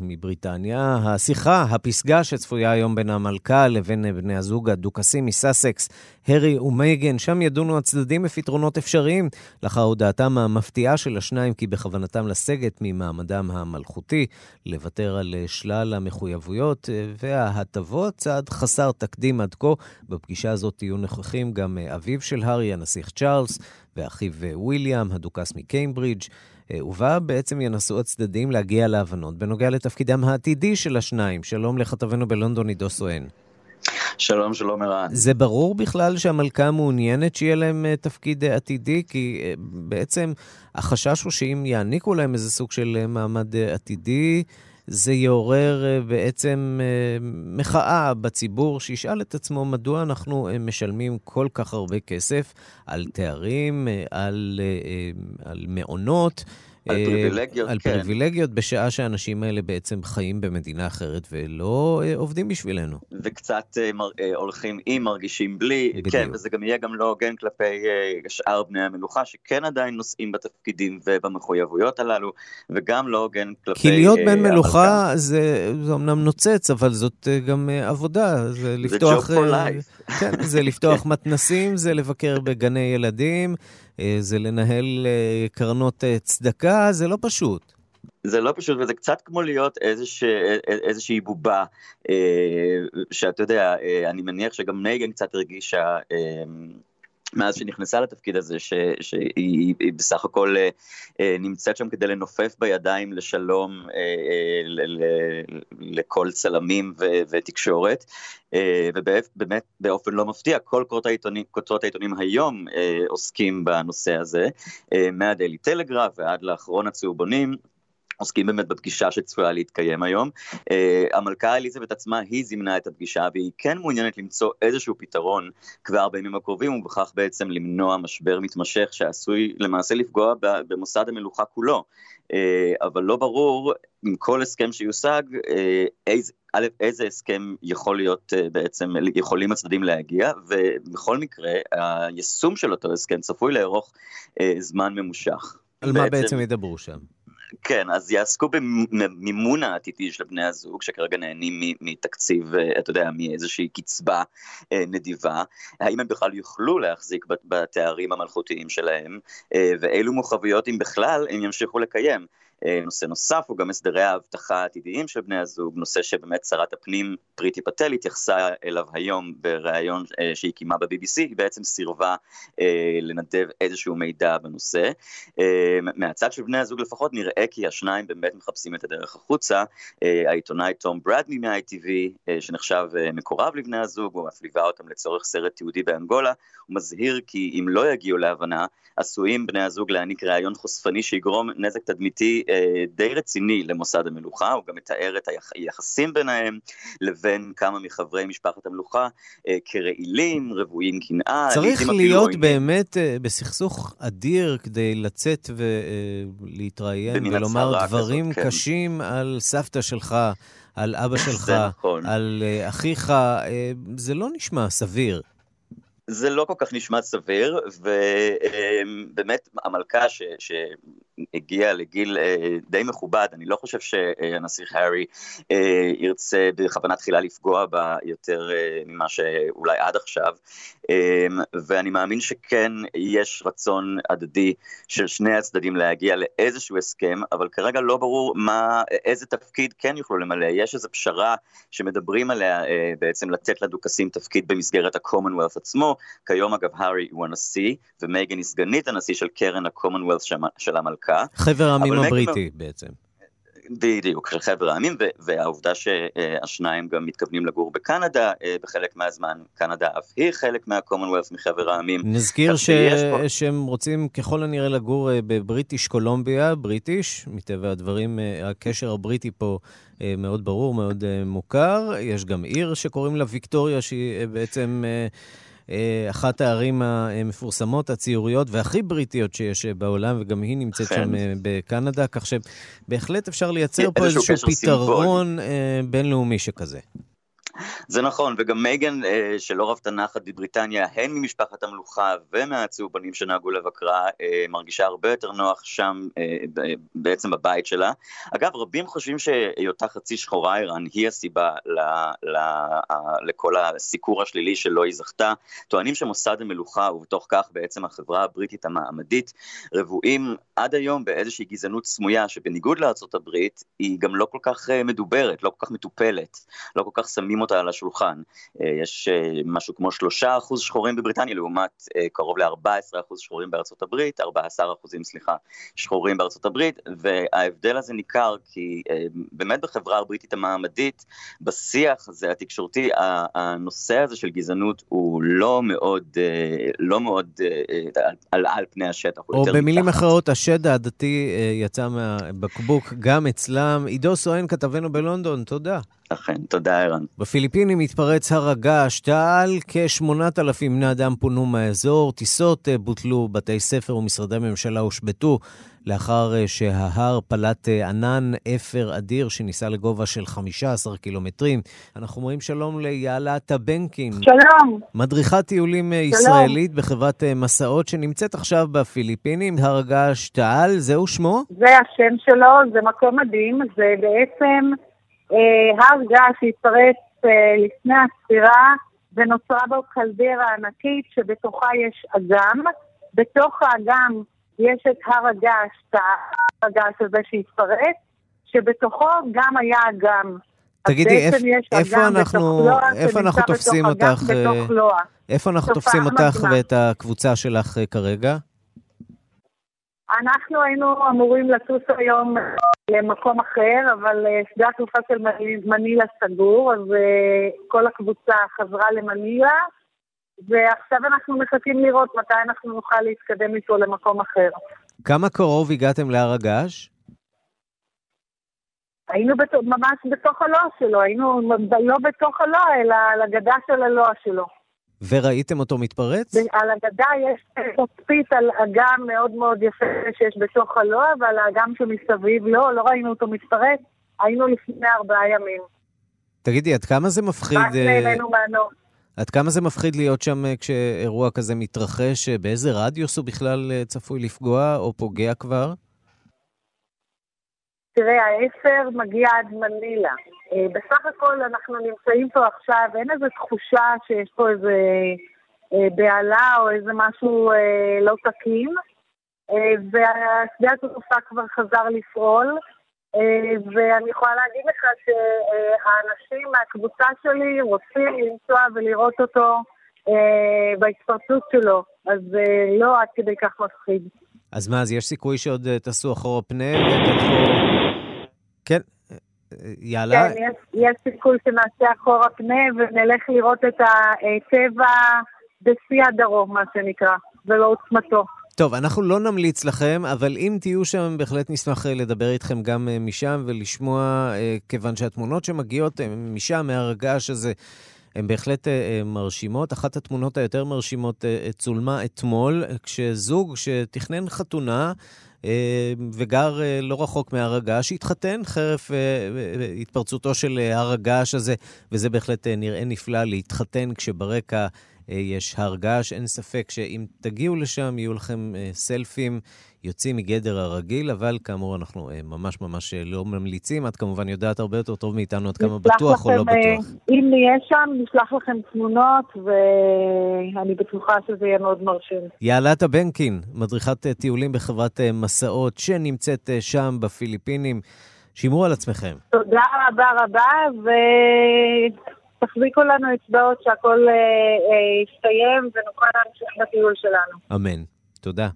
מבריטניה. השיחה, הפסגה שצפויה היום בין המלכה לבין אה, בני הזוג הדוכסים מסאסקס, הרי ומייגן, שם ידונו הצדדים בפתרונות אפשריים, לאחר הודעתם המפתיעה של השניים כי בכוונתם לסגת ממעמדם המלכותי, לוותר על שלל המחויבויות וההטבות, צעד חסר תקדים עד כה. בפגישה הזאת יהיו נוכחים גם אביו של הארי, הנסיך צ'ארלס, ואחיו וויליאם, הדוכס מקיימברידג', אה, ובה בעצם ינסו הצדדים להגיע להבנות בנוגע לתפקידם העתידי של השניים. שלום לכתבנו בלונדון, עידו סואן. שלום, שלום ערן. זה ברור בכלל שהמלכה מעוניינת שיהיה להם אה, תפקיד אה, עתידי? כי בעצם החשש הוא שאם יעניקו להם איזה סוג של מעמד עתידי, זה יעורר אה, בעצם אה, מחאה בציבור, שישאל את עצמו מדוע אנחנו אה, משלמים כל כך הרבה כסף על תארים, על, על מעונות. על פריבילגיות, על כן. על פריבילגיות, בשעה שהאנשים האלה בעצם חיים במדינה אחרת ולא עובדים בשבילנו. וקצת הולכים עם, מרגישים בלי. בדיוק. כן, וזה גם יהיה גם לא הוגן כלפי שאר בני המלוכה, שכן עדיין נושאים בתפקידים ובמחויבויות הללו, וגם לא הוגן כלפי... כי להיות בן מלוכה זה, זה אמנם נוצץ, אבל זאת גם עבודה. זה לפתוח... זה for life. כן, זה לפתוח מתנסים, זה לבקר בגני ילדים. אה, זה לנהל אה, קרנות אה, צדקה, זה לא פשוט. זה לא פשוט, וזה קצת כמו להיות איזוש, איזושהי בובה, שאתה יודע, אני מניח שגם נייגן קצת הרגישה מאז שנכנסה לתפקיד הזה, ש, שהיא בסך הכל אה, אה, נמצאת שם כדי לנופף בידיים לשלום אה, ל, ל, לכל צלמים ו, ותקשורת, ובאמת באופן לא מפתיע, כל כותרות העיתונים, העיתונים היום עוסקים בנושא הזה, מהדיילי טלגרף ועד לאחרון הצהובונים. עוסקים באמת בפגישה שצפויה להתקיים היום. Uh, המלכה אליזבת עצמה, היא זימנה את הפגישה, והיא כן מעוניינת למצוא איזשהו פתרון כבר בימים הקרובים, ובכך בעצם למנוע משבר מתמשך שעשוי למעשה לפגוע במוסד המלוכה כולו. Uh, אבל לא ברור, עם כל הסכם שיושג, uh, איזה... א', איזה הסכם יכול להיות בעצם, יכולים הצדדים להגיע, ובכל מקרה, היישום של אותו הסכם צפוי לארוך זמן ממושך. על בעצם, מה בעצם ידברו שם? כן, אז יעסקו במימון העתידי של בני הזוג, שכרגע נהנים מתקציב, אה, אתה יודע, מאיזושהי קצבה אה, נדיבה, האם הם בכלל יוכלו להחזיק בתארים המלכותיים שלהם, אה, ואילו מוחבויות, אם בכלל, הם ימשיכו לקיים. אה, נושא נוסף הוא גם הסדרי האבטחה העתידיים של בני הזוג, נושא שבאמת שרת הפנים פריטי פטל התייחסה אליו היום בריאיון אה, שהיא קיימה ב-BBC, היא בעצם סירבה אה, לנדב איזשהו מידע בנושא. מהצד של בני הזוג לפחות נראה כי השניים באמת מחפשים את הדרך החוצה. העיתונאי תום ברדמי מה-ITV, שנחשב מקורב לבני הזוג, הוא אף ליווה אותם לצורך סרט תיעודי באנגולה, הוא מזהיר כי אם לא יגיעו להבנה, עשויים בני הזוג להעניק ראיון חושפני שיגרום נזק תדמיתי די רציני למוסד המלוכה, הוא גם מתאר את היחסים ביניהם לבין כמה מחברי משפחת המלוכה אה, כרעילים, רוויים קנאה. צריך להיות באמת אה, בסכסוך אדיר כדי לצאת ולהתראיין ולומר דברים כזאת, כן. קשים על סבתא שלך. על אבא שלך, נכון. על אחיך, זה לא נשמע סביר. זה לא כל כך נשמע סביר, ובאמת המלכה ש, הגיע לגיל די מכובד, אני לא חושב שהנסיך הארי ירצה בכוונה תחילה לפגוע בה יותר ממה שאולי עד עכשיו, ואני מאמין שכן יש רצון הדדי של שני הצדדים להגיע לאיזשהו הסכם, אבל כרגע לא ברור מה, איזה תפקיד כן יוכלו למלא. יש איזו פשרה שמדברים עליה בעצם לתת לדוכסים תפקיד במסגרת ה-commonwealth עצמו. כיום אגב הארי הוא הנשיא, ומייגן היא סגנית הנשיא של קרן ה-commonwealth של המלכה. חבר העמים הבריטי בעצם. בדיוק, של חבר העמים, והעובדה שהשניים גם מתכוונים לגור בקנדה בחלק מהזמן, קנדה אף היא חלק מה-commonwealth מחבר העמים. נזכיר ש... שהם רוצים ככל הנראה לגור בבריטיש קולומביה, בריטיש, מטבע הדברים, הקשר הבריטי פה מאוד ברור, מאוד מוכר. יש גם עיר שקוראים לה ויקטוריה, שהיא בעצם... אחת הערים המפורסמות, הציוריות והכי בריטיות שיש בעולם, וגם היא נמצאת שם בקנדה, כך שבהחלט אפשר לייצר פה איזשהו פתרון בינלאומי שכזה. זה נכון, וגם מייגן, שלא רבתה נחת בבריטניה, הן ממשפחת המלוכה ומהצהובנים שנהגו לבקרה, מרגישה הרבה יותר נוח שם, בעצם בבית שלה. אגב, רבים חושבים שהיותה חצי שחורה איראן היא הסיבה ל, ל, לכל הסיקור השלילי שלא היא זכתה. טוענים שמוסד המלוכה, ובתוך כך בעצם החברה הבריטית המעמדית, רבועים עד היום באיזושהי גזענות סמויה, שבניגוד לארה"ב, היא גם לא כל כך מדוברת, לא כל כך מטופלת, לא כל כך שמים אותה על השולחן. יש משהו כמו שלושה אחוז שחורים בבריטניה, לעומת קרוב ל-14 אחוז שחורים בארצות הברית, 14 אחוזים, סליחה, שחורים בארצות הברית, וההבדל הזה ניכר כי באמת בחברה הבריטית המעמדית, בשיח הזה התקשורתי, הנושא הזה של גזענות הוא לא מאוד, לא מאוד על, על פני השטח, או במילים. אחרות, השד העדתי יצא מהבקבוק גם אצלם. עידו סואן, כתבנו בלונדון, תודה. אכן, תודה ערן. בפיליפינים התפרץ הר הגעש, תעל כ-8,000 בני אדם פונו מהאזור, טיסות בוטלו, בתי ספר ומשרדי ממשלה הושבתו, לאחר שההר פלט ענן אפר אדיר שניסה לגובה של 15 קילומטרים. אנחנו אומרים שלום ליעלה טבנקין. שלום. מדריכת טיולים שלום. ישראלית בחברת מסעות שנמצאת עכשיו בפיליפינים, הר הגעש תעל, זהו שמו? זה השם שלו, זה מקום מדהים, זה בעצם... הר געש שהתפרץ לפני הספירה ונוצרה בו קלדרה ענקית שבתוכה יש אגם. בתוך האגם יש את הר הגעש, הר הגעש הזה שהתפרץ, שבתוכו גם היה אגם. תגידי, איפ, איפה אנחנו, איפה אנחנו תופסים אותך, איפה אנחנו תופסים אותך ואת הקבוצה שלך כרגע? אנחנו היינו אמורים לטוס היום למקום אחר, אבל שדה התעופה של מנילה סגור, אז כל הקבוצה חזרה למנילה, ועכשיו אנחנו מחכים לראות מתי אנחנו נוכל להתקדם איתו למקום אחר. כמה קרוב הגעתם להר הגעש? היינו בת... ממש בתוך הלוע שלו, היינו לא בתוך הלוע, אלא על הגדה של הלוע שלו. וראיתם אותו מתפרץ? על הגדה יש תצפית על אגם מאוד מאוד יפה שיש בתוך הלוע, ועל האגם שמסביב לא, לא ראינו אותו מתפרץ, היינו לפני ארבעה ימים. תגידי, עד כמה זה מפחיד... רק נהנינו מהנוף. עד כמה זה מפחיד להיות שם כשאירוע כזה מתרחש? באיזה רדיוס הוא בכלל צפוי לפגוע או פוגע כבר? תראה, האפר מגיע עד מנילה. בסך הכל אנחנו נמצאים פה עכשיו, אין איזו תחושה שיש פה איזה בהלה או איזה משהו לא תקין, והשדה התעופה כבר חזר לפעול, ואני יכולה להגיד לך שהאנשים מהקבוצה שלי רוצים לנסוע ולראות אותו בהתפרצות שלו, אז לא עד כדי כך מפחיד. אז מה, אז יש סיכוי שעוד תעשו אחורה פנה ותלכו... כן, יאללה. כן, יש, יש סיכוי שנעשה אחורה פנה ונלך לראות את הטבע בשיא הדרום, מה שנקרא, ולעוצמתו. טוב, אנחנו לא נמליץ לכם, אבל אם תהיו שם, בהחלט נשמח לדבר איתכם גם משם ולשמוע, כיוון שהתמונות שמגיעות משם, מהר הגעש הזה, הן בהחלט מרשימות. אחת התמונות היותר מרשימות צולמה אתמול, כשזוג שתכנן חתונה, וגר לא רחוק מהר הגעש, התחתן חרף התפרצותו של הר הגעש הזה, וזה בהחלט נראה נפלא להתחתן כשברקע יש הר געש. אין ספק שאם תגיעו לשם, יהיו לכם סלפים יוצאים מגדר הרגיל, אבל כאמור, אנחנו ממש ממש לא ממליצים. את כמובן יודעת הרבה יותר טוב מאיתנו עד כמה בטוח לכם, או לא בטוח. אם נהיה שם, נשלח לכם תמונות, ואני בטוחה שזה יהיה מאוד מרשים. יעלת בנקין, מדריכת טיולים בחברת מסעות, שנמצאת שם בפיליפינים. שמרו על עצמכם. תודה רבה רבה, ותחזיקו לנו אצבעות שהכל אה, אה, יסתיים ונוכל להמשיך בטיול שלנו. אמן. תודה.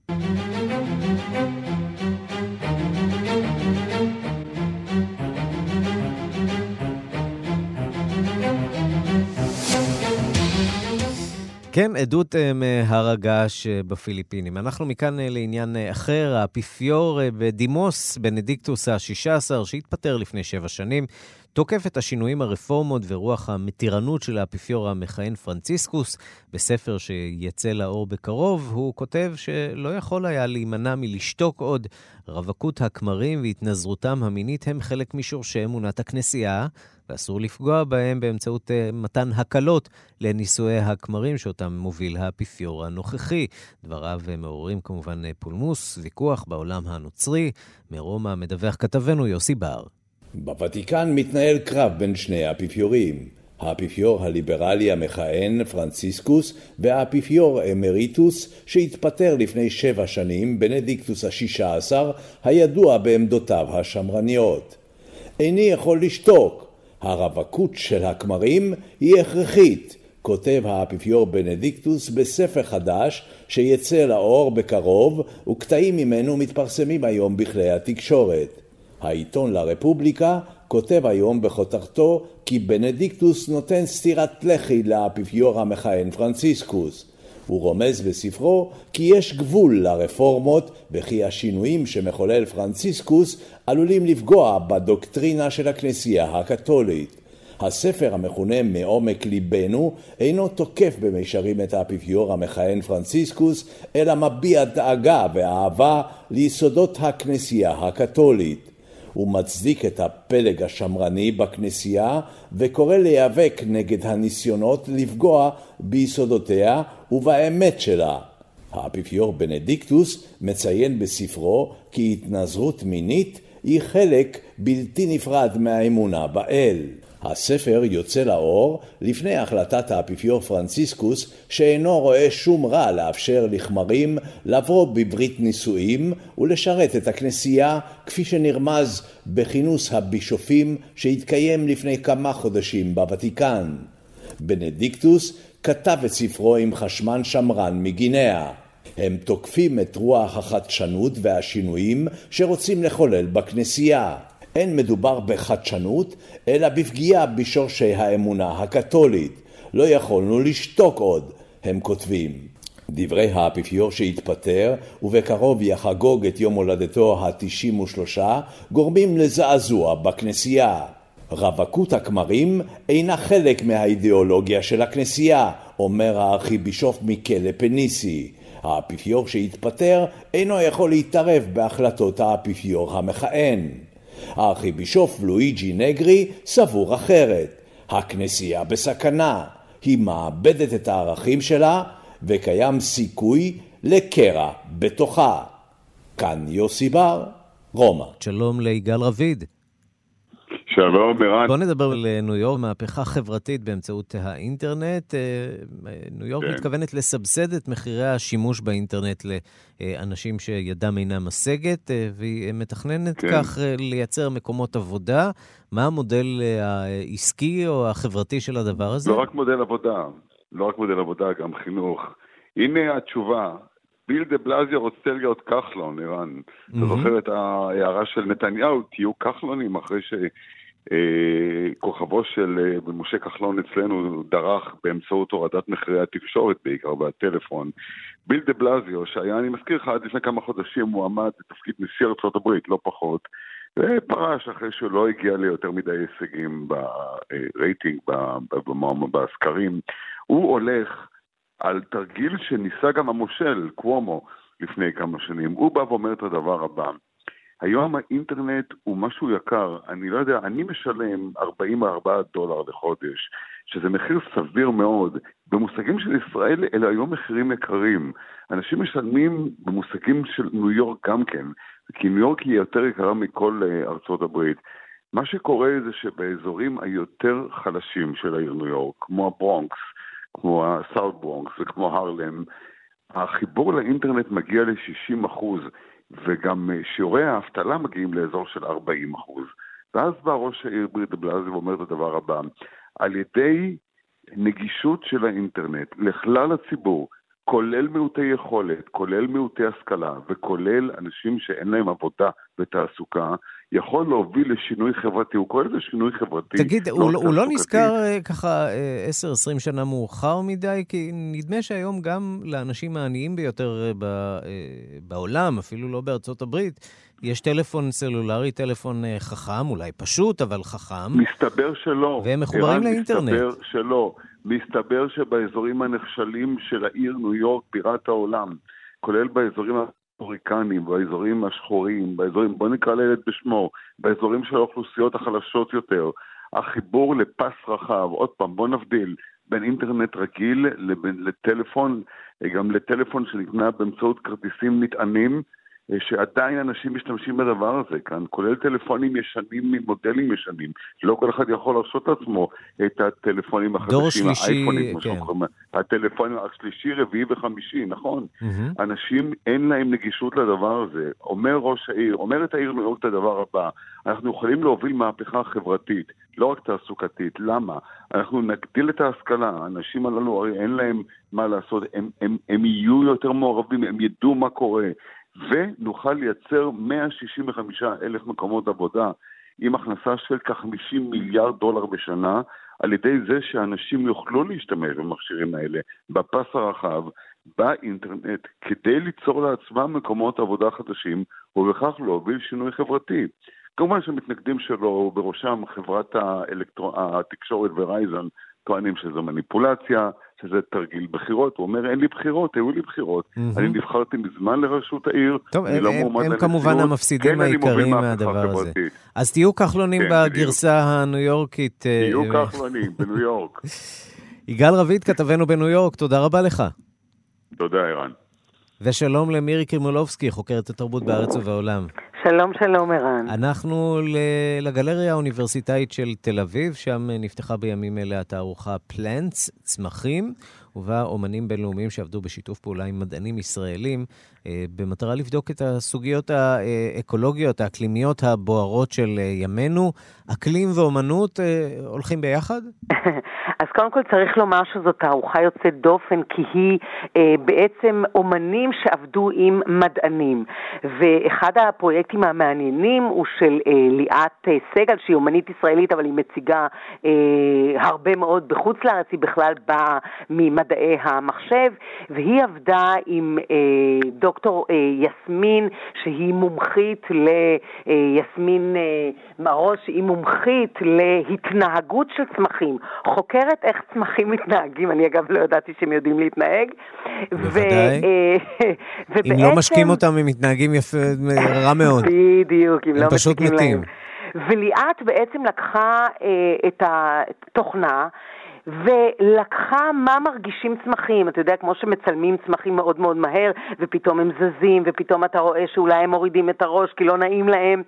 כן, עדות אה, מהר הגעש בפיליפינים. אנחנו מכאן לעניין אחר, האפיפיור בדימוס, בנדיקטוס ה-16, שהתפטר לפני שבע שנים, תוקף את השינויים, הרפורמות ורוח המתירנות של האפיפיור המכהן פרנציסקוס. בספר שיצא לאור בקרוב, הוא כותב שלא יכול היה להימנע מלשתוק עוד. רווקות הכמרים והתנזרותם המינית הם חלק משורשי אמונת הכנסייה, ואסור לפגוע בהם באמצעות uh, מתן הקלות לנישואי הכמרים שאותם מוביל האפיפיור הנוכחי. דבריו מעוררים כמובן uh, פולמוס, ויכוח בעולם הנוצרי. מרומא מדווח כתבנו יוסי בר. בוותיקן מתנהל קרב בין שני האפיפיורים. האפיפיור הליברלי המכהן, פרנציסקוס, והאפיפיור אמריטוס, שהתפטר לפני שבע שנים, בנדיקטוס השישה עשר, הידוע בעמדותיו השמרניות. איני יכול לשתוק, הרווקות של הכמרים היא הכרחית, כותב האפיפיור בנדיקטוס בספר חדש שיצא לאור בקרוב, וקטעים ממנו מתפרסמים היום בכלי התקשורת. העיתון לרפובליקה כותב היום בכותרתו כי בנדיקטוס נותן סטירת לחי לאפיפיור המכהן פרנציסקוס. הוא רומז בספרו כי יש גבול לרפורמות וכי השינויים שמחולל פרנציסקוס עלולים לפגוע בדוקטרינה של הכנסייה הקתולית. הספר המכונה מעומק ליבנו אינו תוקף במישרים את האפיפיור המכהן פרנציסקוס, אלא מביע דאגה ואהבה ליסודות הכנסייה הקתולית. הוא מצדיק את הפלג השמרני בכנסייה וקורא להיאבק נגד הניסיונות לפגוע ביסודותיה ובאמת שלה. האפיפיור בנדיקטוס מציין בספרו כי התנזרות מינית היא חלק בלתי נפרד מהאמונה באל. הספר יוצא לאור לפני החלטת האפיפיור פרנציסקוס שאינו רואה שום רע לאפשר לכמרים לבוא בברית נישואים ולשרת את הכנסייה כפי שנרמז בכינוס הבישופים שהתקיים לפני כמה חודשים בוותיקן. בנדיקטוס כתב את ספרו עם חשמן שמרן מגינאה. הם תוקפים את רוח החדשנות והשינויים שרוצים לחולל בכנסייה. אין מדובר בחדשנות, אלא בפגיעה בשורשי האמונה הקתולית. לא יכולנו לשתוק עוד, הם כותבים. דברי האפיפיור שהתפטר, ובקרוב יחגוג את יום הולדתו ה-93, גורמים לזעזוע בכנסייה. רווקות הכמרים אינה חלק מהאידיאולוגיה של הכנסייה, אומר הארכיבישוף מיקלה פניסי. האפיפיור שהתפטר אינו יכול להתערב בהחלטות האפיפיור המכהן. הארכיבישוף לואיג'י נגרי סבור אחרת. הכנסייה בסכנה, היא מאבדת את הערכים שלה וקיים סיכוי לקרע בתוכה. כאן יוסי בר, רומא. שלום ליגאל רביד. שלום, ערן. בוא נדבר על ניו יורק, מהפכה חברתית באמצעות האינטרנט. אה, ניו יורק כן. מתכוונת לסבסד את מחירי השימוש באינטרנט לאנשים שידם אינה משגת, אה, והיא מתכננת כן. כך אה, לייצר מקומות עבודה. מה המודל העסקי או החברתי של הדבר הזה? לא רק מודל עבודה, לא רק מודל עבודה, גם חינוך. הנה התשובה. ביל דה בלזיו רוצה להיות כחלון, ערן. Mm-hmm. אתה זוכר את ההערה של נתניהו, תהיו כחלונים אחרי ש... אה, כוכבו של אה, משה כחלון אצלנו דרך באמצעות הורדת מחירי התקשורת בעיקר והטלפון. ביל דה בלזיו, שהיה, אני מזכיר לך, עד לפני כמה חודשים מועמד לתפקיד נשיא ארצות הברית, לא פחות, ופרש אחרי שהוא לא הגיע ליותר מדי הישגים ברייטינג, בסקרים. הוא הולך על תרגיל שניסה גם המושל, קוומו, לפני כמה שנים. הוא בא ואומר את הדבר הבא: היום האינטרנט הוא משהו יקר, אני לא יודע, אני משלם 44 דולר לחודש, שזה מחיר סביר מאוד. במושגים של ישראל אלה היום מחירים יקרים. אנשים משלמים במושגים של ניו יורק גם כן, כי ניו יורק היא יותר יקרה מכל uh, ארצות הברית. מה שקורה זה שבאזורים היותר חלשים של העיר ניו יורק, כמו הברונקס, כמו הסאוט ברונקס וכמו הרלם, החיבור לאינטרנט מגיע ל-60 אחוז, וגם אה, שיעורי האבטלה מגיעים לאזור של 40 אחוז. ואז בא ראש העיר ברית בלאזי ואומר את הדבר הבא, על ידי נגישות של האינטרנט לכלל הציבור, כולל מעוטי יכולת, כולל מעוטי השכלה וכולל אנשים שאין להם עבודה ותעסוקה, יכול להוביל לשינוי חברתי. הוא קורא לזה שינוי חברתי. תגיד, לא הוא, הוא לא נזכר אה, ככה 10-20 אה, שנה מאוחר מדי? כי נדמה שהיום גם לאנשים העניים ביותר אה, ב, בעולם, אפילו לא בארצות הברית, יש טלפון סלולרי, טלפון חכם, אולי פשוט, אבל חכם. מסתבר שלא. והם מחוברים לאינטרנט. מסתבר שלא. מסתבר שבאזורים הנחשלים של העיר ניו יורק, בירת העולם, כולל באזורים האפריקנים, באזורים השחורים, באזורים, בוא נקרא לילד בשמו, באזורים של האוכלוסיות החלשות יותר, החיבור לפס רחב, עוד פעם, בוא נבדיל בין אינטרנט רגיל לבין, לטלפון, גם לטלפון שנקנה באמצעות כרטיסים נטענים, שעדיין אנשים משתמשים בדבר הזה כאן, כולל טלפונים ישנים ממודלים ישנים. לא כל אחד יכול להרשות לעצמו את הטלפונים החדשים, שלישי, האייפונים, כן. הטלפונים השלישי, רביעי וחמישי, נכון. Mm-hmm. אנשים אין להם נגישות לדבר הזה. אומר ראש העיר, אומרת העיר ניו יורק את הדבר הבא, אנחנו יכולים להוביל מהפכה חברתית, לא רק תעסוקתית. למה? אנחנו נגדיל את ההשכלה, האנשים הללו הרי אין להם מה לעשות, הם, הם, הם יהיו יותר מעורבים, הם ידעו מה קורה. ונוכל לייצר 165 אלף מקומות עבודה עם הכנסה של כ-50 מיליארד דולר בשנה, על ידי זה שאנשים יוכלו להשתמש במכשירים האלה, בפס הרחב, באינטרנט, כדי ליצור לעצמם מקומות עבודה חדשים, ובכך להוביל שינוי חברתי. כמובן שהמתנגדים שלו, בראשם חברת האלקטר... התקשורת ורייזן, טוענים שזו מניפולציה, שזה תרגיל בחירות. הוא אומר, אין לי בחירות, היו לי בחירות. Mm-hmm. אני נבחרתי מזמן לראשות העיר, טוב, אני הם, לא מועמד לנשיאות. הם כמובן המפסידים כן, העיקריים מהדבר הזה. אז תהיו כחלונים כן, בגרסה הניו יורקית. אה, תהיו כחלונים בניו יורק. יגאל רביד, כתבנו בניו יורק, תודה רבה לך. תודה, ערן. ושלום למירי קרימולובסקי, חוקרת התרבות בארץ ובעולם. שלום, שלום, ערן. אנחנו לגלריה האוניברסיטאית של תל אביב, שם נפתחה בימים אלה התערוכה פלנטס, צמחים, ובה אומנים בינלאומיים שעבדו בשיתוף פעולה עם מדענים ישראלים, אה, במטרה לבדוק את הסוגיות האקולוגיות, האקלימיות הבוערות של אה, ימינו. אקלים ואומנות אה, הולכים ביחד? קודם כל צריך לומר שזאת תערוכה יוצאת דופן, כי היא אה, בעצם אומנים שעבדו עם מדענים. ואחד הפרויקטים המעניינים הוא של אה, ליאת אה, סגל, שהיא אומנית ישראלית, אבל היא מציגה אה, הרבה מאוד בחוץ לארץ, היא בכלל באה ממדעי המחשב, והיא עבדה עם אה, דוקטור אה, יסמין, שהיא מומחית ליסמין אה, מרוז, שהיא מומחית להתנהגות של צמחים. חוקרת איך צמחים מתנהגים, אני אגב לא ידעתי שהם יודעים להתנהג. בוודאי. ובעצם... אם לא משקים אותם הם מתנהגים יפה, רע מאוד. בדיוק, אם לא משקים להם. הם פשוט מתים. וליאת בעצם לקחה אה, את התוכנה ולקחה מה מרגישים צמחים. אתה יודע, כמו שמצלמים צמחים מאוד מאוד מהר, ופתאום הם זזים, ופתאום אתה רואה שאולי הם מורידים את הראש כי לא נעים להם,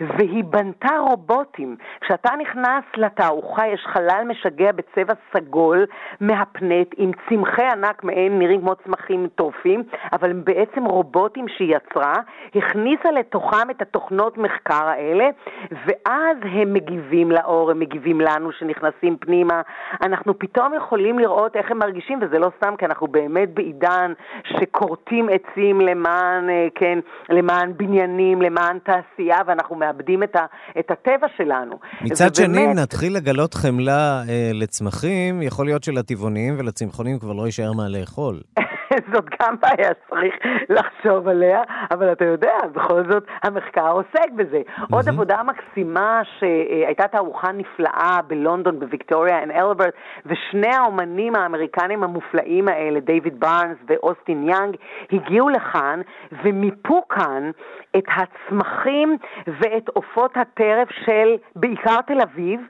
והיא בנתה רובוטים. כשאתה נכנס לתערוכה יש חלל משגע בצבע סגול מהפנט, עם צמחי ענק מעין, נראים כמו צמחים טורפים, אבל הם בעצם רובוטים שהיא יצרה, הכניסה לתוכם את התוכנות מחקר האלה, ואז הם מגיבים לאור, הם מגיבים לנו שנכנסים פנימה. אנחנו אנחנו פתאום יכולים לראות איך הם מרגישים, וזה לא סתם, כי אנחנו באמת בעידן שכורתים עצים למען, אה, כן, למען בניינים, למען תעשייה, ואנחנו מאבדים את, ה, את הטבע שלנו. מצד. שני, אם נתחיל לגלות חמלה אה, לצמחים, יכול להיות שלטבעונים ולצמחונים כבר לא יישאר מה לאכול. זאת גם בעיה שצריך לחשוב עליה, אבל אתה יודע, בכל זאת המחקר עוסק בזה. Mm-hmm. עוד עבודה מקסימה שהייתה תערוכה נפלאה בלונדון, בוויקטוריה אנד אלברט, ושני האומנים האמריקנים המופלאים האלה, דיוויד ברנס ואוסטין יאנג, הגיעו לכאן ומיפו כאן את הצמחים ואת עופות הטרף של בעיקר תל אביב.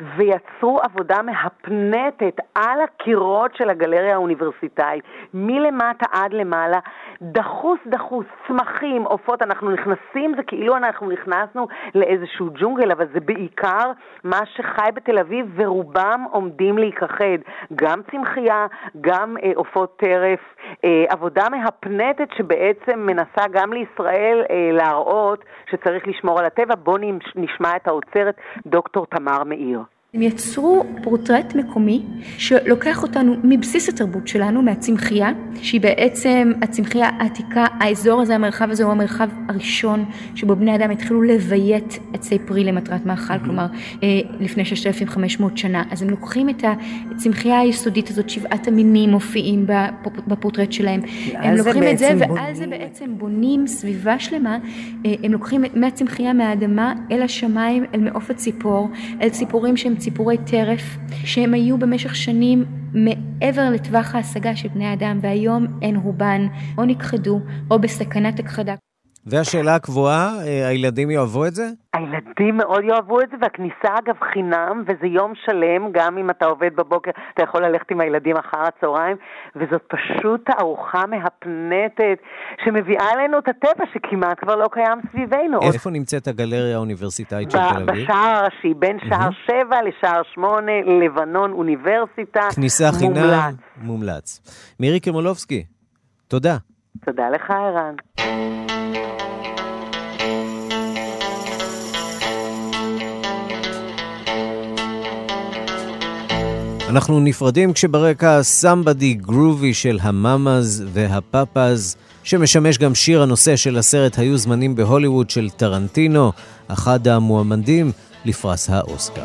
ויצרו עבודה מהפנטת על הקירות של הגלריה האוניברסיטאית, מלמטה עד למעלה, דחוס דחוס, צמחים, עופות, אנחנו נכנסים, זה כאילו אנחנו נכנסנו לאיזשהו ג'ונגל, אבל זה בעיקר מה שחי בתל אביב, ורובם עומדים להיכחד, גם צמחייה, גם אה, עופות אה, טרף, אה, עבודה מהפנטת שבעצם מנסה גם לישראל אה, להראות שצריך לשמור על הטבע. בואו נשמע את האוצרת דוקטור תמר מאיר. הם יצרו פורטרט מקומי שלוקח אותנו מבסיס התרבות שלנו, מהצמחייה, שהיא בעצם הצמחייה העתיקה, האזור הזה, המרחב הזה הוא המרחב הראשון שבו בני אדם התחילו לביית עצי פרי למטרת מאכל. כלומר אה, לפני 6,500 שנה. אז הם לוקחים את הצמחייה היסודית הזאת, שבעת המינים מופיעים בפורטרט שלהם. הם לוקחים את זה ועל זה בעצם בונים סביבה שלמה. אה, הם לוקחים מהצמחייה מהאדמה אל השמיים, אל מעוף הציפור, אל ציפורים שהם ציפורי טרף שהם היו במשך שנים מעבר לטווח ההשגה של בני אדם והיום הן רובן או נכחדו או בסכנת הכחדה. והשאלה הקבועה, אה, הילדים יאהבו את זה? הילדים מאוד יאהבו את זה, והכניסה אגב חינם, וזה יום שלם, גם אם אתה עובד בבוקר, אתה יכול ללכת עם הילדים אחר הצהריים, וזאת פשוט תערוכה מהפנטת, שמביאה אלינו את הטבע שכמעט כבר לא קיים סביבנו. איפה נמצאת הגלריה האוניברסיטאית של תל אביב? בשער הראשי, בין שער 7 לשער 8, לבנון אוניברסיטה. כניסה חינם, מומלץ. מירי קרמולובסקי, תודה. תודה לך, ערן. אנחנו נפרדים כשברקע סמבדי גרובי של המאמאז והפאפאז, שמשמש גם שיר הנושא של הסרט היו זמנים בהוליווד של טרנטינו, אחד המועמדים לפרס האוסקר.